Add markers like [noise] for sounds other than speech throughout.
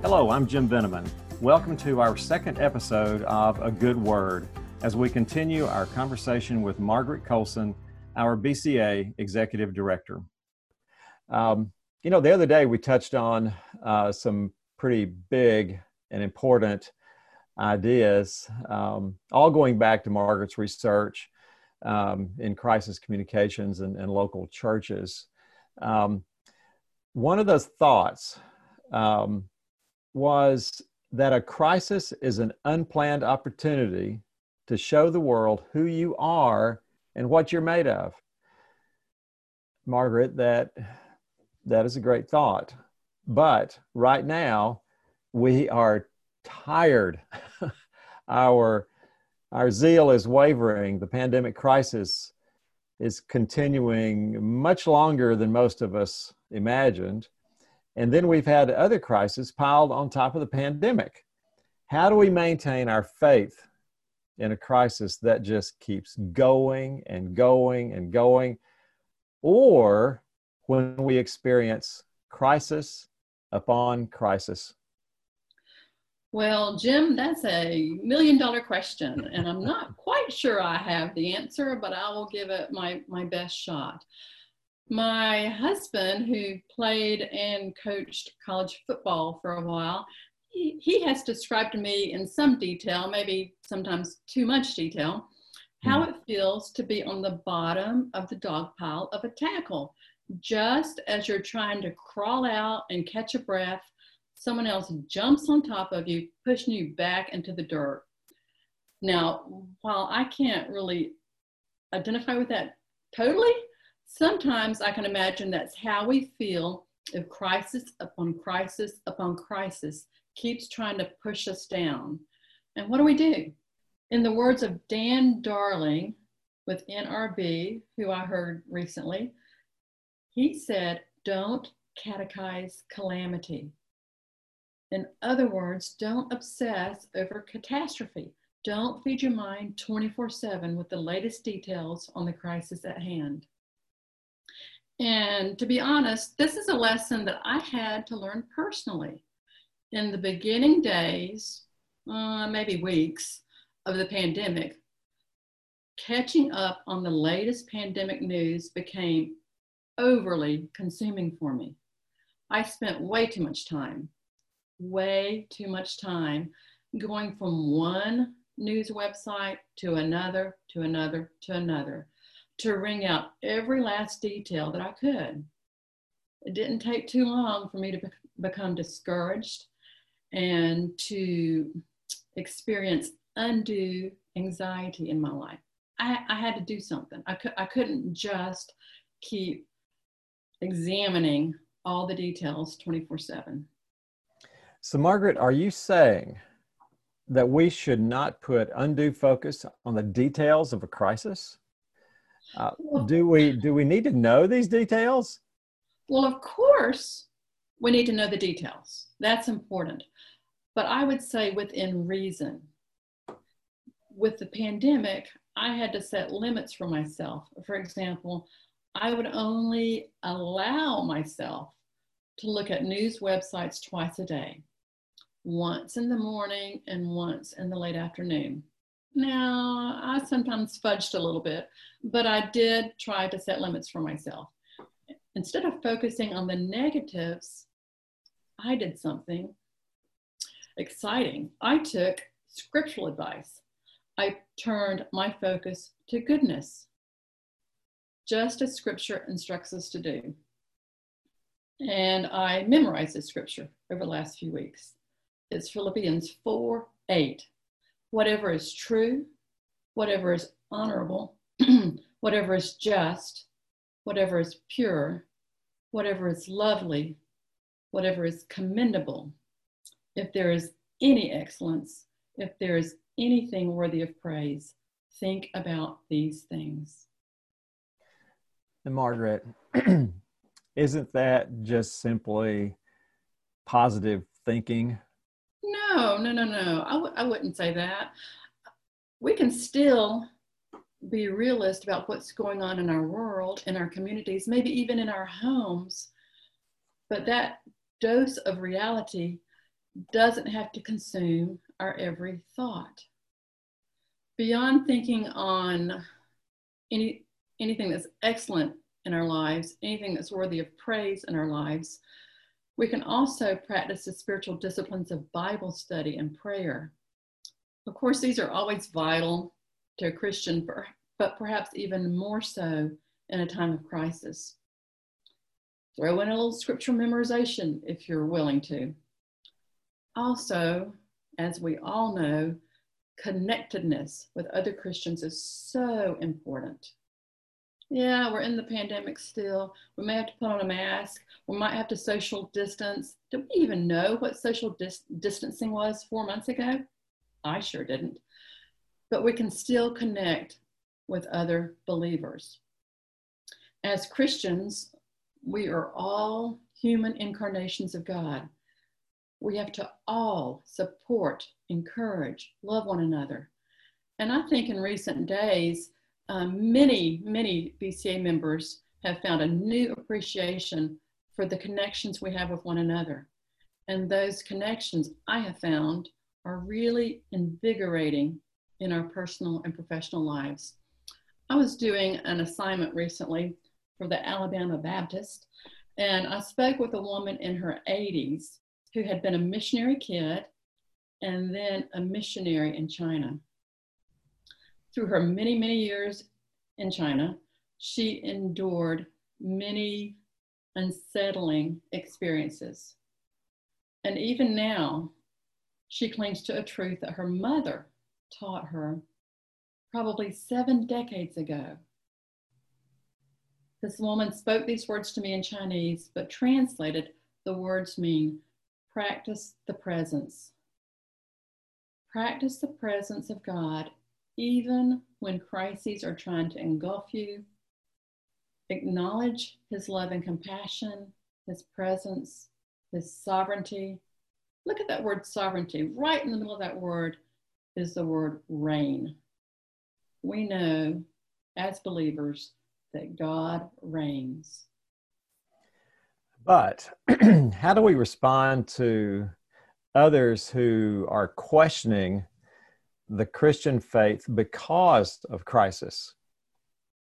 Hello, I'm Jim Veneman. Welcome to our second episode of A Good Word as we continue our conversation with Margaret Colson, our BCA Executive Director. Um, you know, the other day we touched on uh, some pretty big and important ideas, um, all going back to Margaret's research um, in crisis communications and, and local churches. Um, one of those thoughts um, was that a crisis is an unplanned opportunity to show the world who you are and what you're made of. Margaret, that that is a great thought. But right now, we are tired. [laughs] our our zeal is wavering. The pandemic crisis is continuing much longer than most of us imagined. And then we've had other crises piled on top of the pandemic. How do we maintain our faith in a crisis that just keeps going and going and going? Or when we experience crisis upon crisis? Well, Jim, that's a million dollar question, and I'm not quite sure I have the answer, but I will give it my, my best shot. My husband, who played and coached college football for a while, he, he has described to me in some detail, maybe sometimes too much detail, how hmm. it feels to be on the bottom of the dog pile of a tackle. Just as you're trying to crawl out and catch a breath, someone else jumps on top of you, pushing you back into the dirt. Now, while I can't really identify with that totally, sometimes I can imagine that's how we feel if crisis upon crisis upon crisis keeps trying to push us down. And what do we do? In the words of Dan Darling with NRB, who I heard recently, he said, Don't catechize calamity. In other words, don't obsess over catastrophe. Don't feed your mind 24 7 with the latest details on the crisis at hand. And to be honest, this is a lesson that I had to learn personally. In the beginning days, uh, maybe weeks of the pandemic, catching up on the latest pandemic news became overly consuming for me. I spent way too much time way too much time going from one news website to another, to another, to another, to wring out every last detail that I could. It didn't take too long for me to be- become discouraged and to experience undue anxiety in my life. I, I had to do something. I, cu- I couldn't just keep examining all the details 24 7. So, Margaret, are you saying that we should not put undue focus on the details of a crisis? Uh, do we do we need to know these details? Well, of course, we need to know the details. That's important. But I would say within reason. With the pandemic, I had to set limits for myself. For example, I would only allow myself to look at news websites twice a day once in the morning and once in the late afternoon. Now, I sometimes fudged a little bit, but I did try to set limits for myself. Instead of focusing on the negatives, I did something exciting. I took scriptural advice. I turned my focus to goodness, just as scripture instructs us to do. And I memorized this scripture over the last few weeks It's Philippians 4 8. Whatever is true, whatever is honorable, [clears throat] whatever is just, whatever is pure, whatever is lovely, whatever is commendable, if there is any excellence, if there is anything worthy of praise, think about these things. And Margaret, [clears throat] isn't that just simply positive thinking no, no, no, no. I w- I wouldn't say that. We can still be realist about what's going on in our world, in our communities, maybe even in our homes. But that dose of reality doesn't have to consume our every thought. Beyond thinking on any, anything that's excellent in our lives, anything that's worthy of praise in our lives, we can also practice the spiritual disciplines of Bible study and prayer. Of course, these are always vital to a Christian, but perhaps even more so in a time of crisis. Throw in a little scripture memorization if you're willing to. Also, as we all know, connectedness with other Christians is so important. Yeah, we're in the pandemic still. We may have to put on a mask. We might have to social distance. Did we even know what social dis- distancing was four months ago? I sure didn't. But we can still connect with other believers. As Christians, we are all human incarnations of God. We have to all support, encourage, love one another. And I think in recent days, um, many, many BCA members have found a new appreciation for the connections we have with one another. And those connections I have found are really invigorating in our personal and professional lives. I was doing an assignment recently for the Alabama Baptist, and I spoke with a woman in her 80s who had been a missionary kid and then a missionary in China. Through her many, many years in China, she endured many unsettling experiences. And even now, she clings to a truth that her mother taught her probably seven decades ago. This woman spoke these words to me in Chinese, but translated, the words mean practice the presence. Practice the presence of God even when crises are trying to engulf you. Acknowledge His love and compassion, His presence, His sovereignty. Look at that word sovereignty. Right in the middle of that word is the word reign we know as believers that God reigns. But [clears throat] how do we respond to others who are questioning the Christian faith because of crisis?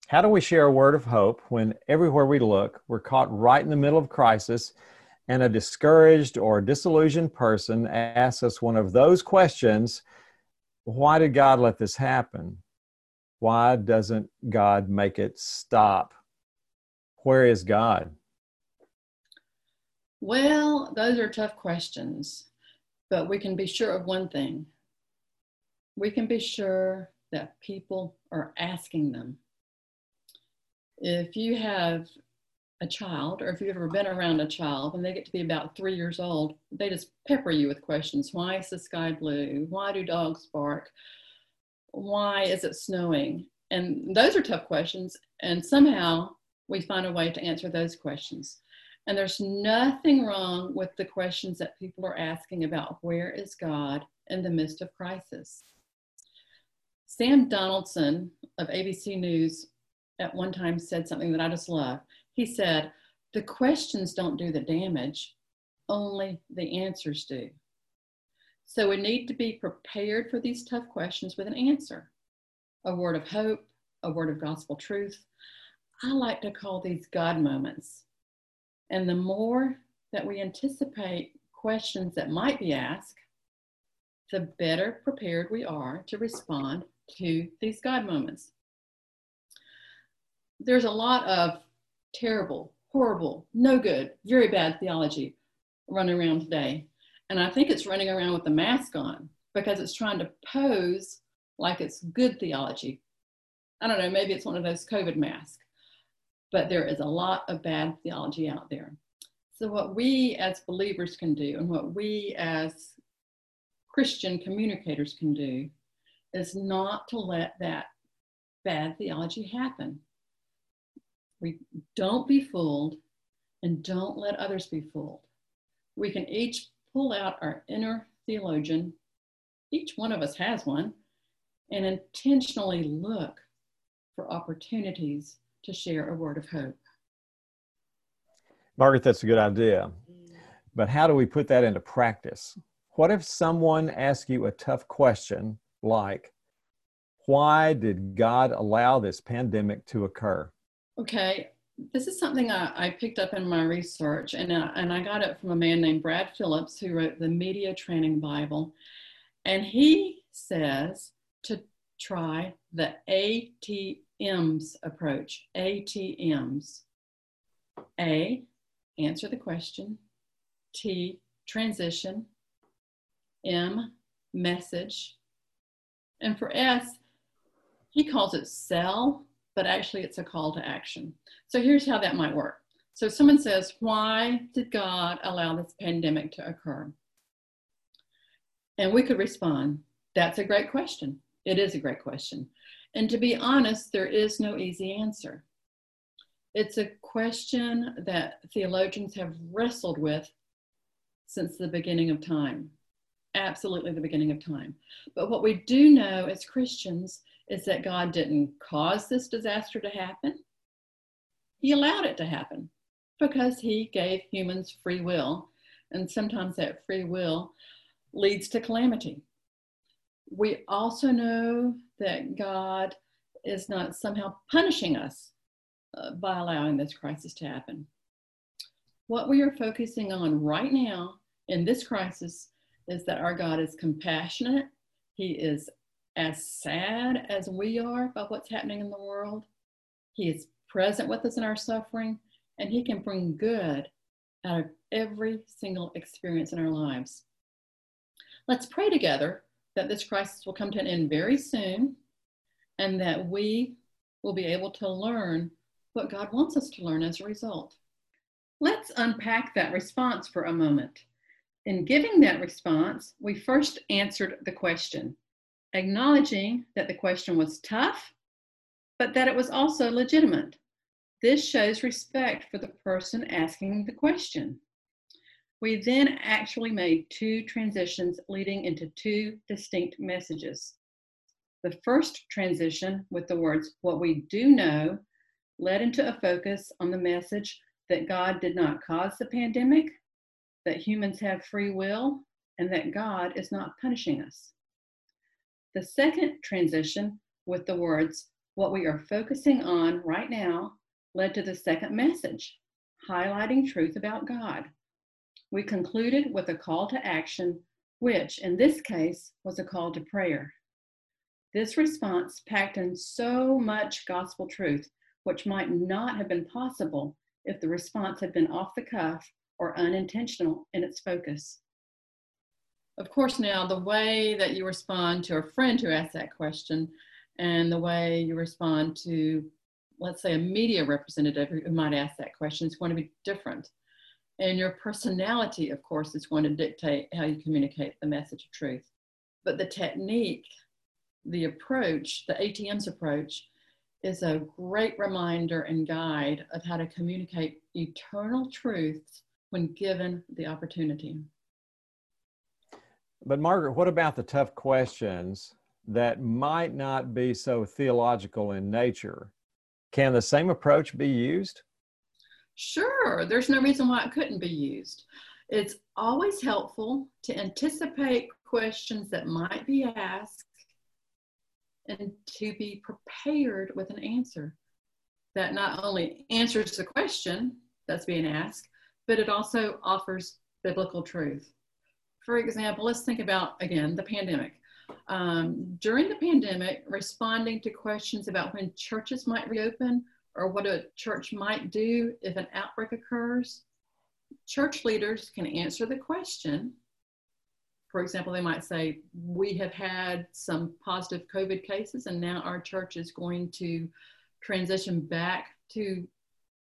How do we share a word of hope when everywhere we look, we're caught right in the middle of crisis and a discouraged or disillusioned person asks us one of those questions Why did God let this happen? why doesn't God make it stop? Where is God? Well, those are tough questions, but we can be sure of one thing. We can be sure that people are asking them. If you have a child, or if you've ever been around a child, when they get to be about three years old, they just pepper you with questions. Why is the sky blue? Why do dogs bark? why is it snowing? And those are tough questions. And somehow we find a way to answer those questions. And there's nothing wrong with the questions that people are asking about where is God in the midst of crisis. Sam Donaldson of ABC News at one time said something that I just love. He said, The questions don't do the damage, only the answers do. So we need to be prepared for these tough questions with an answer a word of hope, a word of gospel truth. I like to call these God moments. And the more that we anticipate questions that might be asked, the better prepared we are to respond to these God moments. There's a lot of terrible, horrible, no good, very bad theology running around today. And I think it's running around with the mask on because it's trying to pose like it's good theology. I don't know, maybe it's one of those COVID masks, but there is a lot of bad theology out there. So, what we as believers can do and what we as Christian communicators can do is not to let that bad theology happen. We don't be fooled and don't let others be fooled. We can each pull out our inner theologian, each one of us has one, and intentionally look for opportunities to share a word of hope. Margaret, that's a good idea. But how do we put that into practice? What if someone asks you a tough question like, why did God allow this pandemic to occur? Okay, this is something I, I picked up in my research, and, and I got it from a man named Brad Phillips who wrote the Media Training Bible. And he says to try the ATMs approach. ATMs. A, answer the question. T, transition. M, message. And for S, he calls it sell, but actually it's a call to action. So here's how that might work. So someone says, Why did God allow this pandemic to occur? And we could respond, That's a great question. It is a great question. And to be honest, there is no easy answer. It's a question that theologians have wrestled with since the beginning of time. Absolutely, the beginning of time. But what we do know as Christians is that God didn't cause this disaster to happen. He allowed it to happen because He gave humans free will. And sometimes that free will leads to calamity. We also know that God is not somehow punishing us uh, by allowing this crisis to happen. What we are focusing on right now in this crisis is that our God is compassionate, He is as sad as we are about what's happening in the world. He is present with us in our suffering, and He can bring good out of every single experience in our lives. Let's pray together that this crisis will come to an end very soon and that we will be able to learn what God wants us to learn as a result. Let's unpack that response for a moment. In giving that response, we first answered the question acknowledging that the question was tough, but that it was also legitimate. This shows respect for the person asking the question. We then actually made two transitions leading into two distinct messages. The first transition with the words, what we do know, led into a focus on the message that God did not cause the pandemic, that humans have free will, and that God is not punishing us. The second transition with the words, what we are focusing on right now, led to the second message, highlighting truth about God. We concluded with a call to action, which in this case was a call to prayer. This response packed in so much gospel truth, which might not have been possible if the response had been off the cuff or unintentional in its focus. Of course, now the way that you respond to a friend who asks that question and the way you respond to, let's say, a media representative who might ask that question is going to be different. And your personality, of course, is going to dictate how you communicate the message of truth. But the technique, the approach, the ATM's approach, is a great reminder and guide of how to communicate eternal truths when given the opportunity. But, Margaret, what about the tough questions that might not be so theological in nature? Can the same approach be used? Sure, there's no reason why it couldn't be used. It's always helpful to anticipate questions that might be asked and to be prepared with an answer that not only answers the question that's being asked, but it also offers biblical truth. For example, let's think about, again, the pandemic. Um, during the pandemic, responding to questions about when churches might reopen or what a church might do if an outbreak occurs, church leaders can answer the question. For example, they might say, We have had some positive COVID cases, and now our church is going to transition back to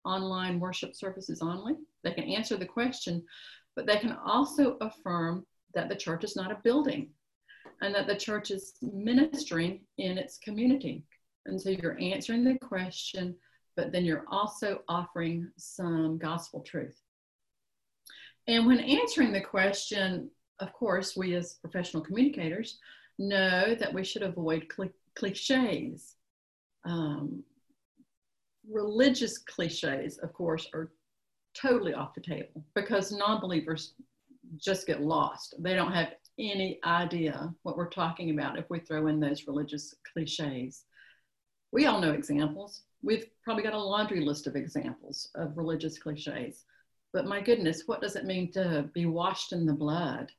online worship services only. They can answer the question, but they can also affirm that the church is not a building and that the church is ministering in its community. And so you're answering the question, but then you're also offering some gospel truth. And when answering the question, of course, we as professional communicators know that we should avoid cl- cliches. Um, religious cliches, of course, are totally off the table because non believers just get lost. They don't have any idea what we're talking about if we throw in those religious cliches. We all know examples. We've probably got a laundry list of examples of religious cliches. But my goodness, what does it mean to be washed in the blood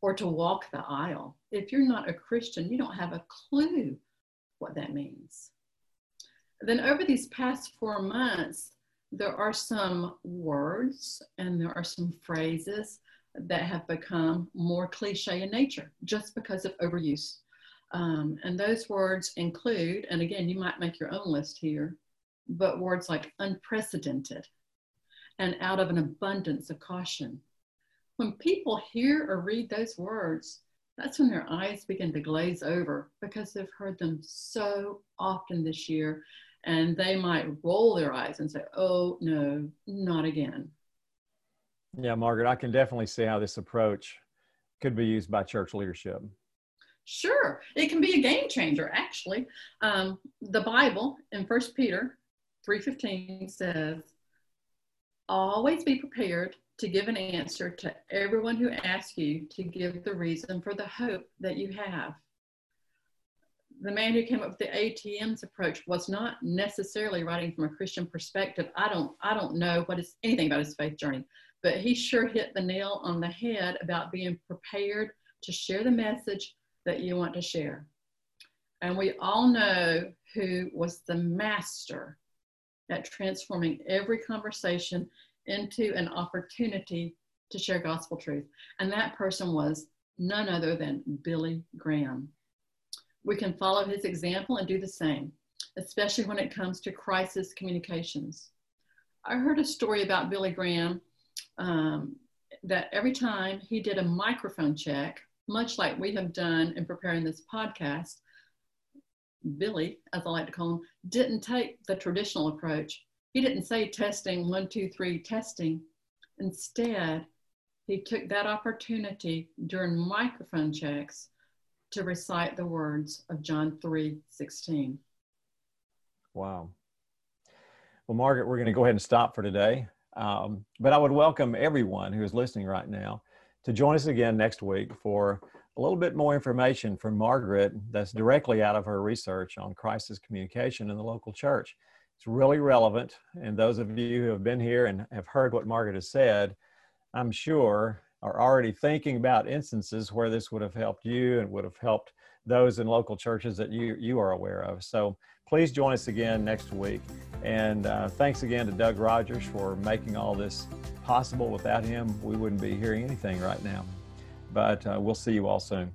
or to walk the aisle? If you're not a Christian, you don't have a clue what that means. Then, over these past four months, there are some words and there are some phrases that have become more cliche in nature just because of overuse. Um, and those words include, and again, you might make your own list here, but words like unprecedented and out of an abundance of caution. When people hear or read those words, that's when their eyes begin to glaze over because they've heard them so often this year and they might roll their eyes and say, oh, no, not again. Yeah, Margaret, I can definitely see how this approach could be used by church leadership. Sure, it can be a game changer. Actually, um, the Bible in First Peter three fifteen says, "Always be prepared to give an answer to everyone who asks you to give the reason for the hope that you have." The man who came up with the ATM's approach was not necessarily writing from a Christian perspective. I don't I don't know what is anything about his faith journey, but he sure hit the nail on the head about being prepared to share the message that you want to share. And we all know who was the master at transforming every conversation into an opportunity to share gospel truth. And that person was none other than Billy Graham. We can follow his example and do the same, especially when it comes to crisis communications. I heard a story about Billy Graham um, that every time he did a microphone check, much like we have done in preparing this podcast, Billy, as I like to call him, didn't take the traditional approach. He didn't say testing, one, two, three, testing. Instead, he took that opportunity during microphone checks to recite the words of John 3 16. Wow. Well, Margaret, we're going to go ahead and stop for today. Um, but I would welcome everyone who is listening right now to join us again next week for a little bit more information from Margaret that's directly out of her research on crisis communication in the local church. It's really relevant. And those of you who have been here and have heard what Margaret has said, I'm sure are already thinking about instances where this would have helped you and would have helped those in local churches that you, you are aware of. So please join us again next week. And uh, thanks again to Doug Rogers for making all this possible. Without him, we wouldn't be hearing anything right now. But uh, we'll see you all soon.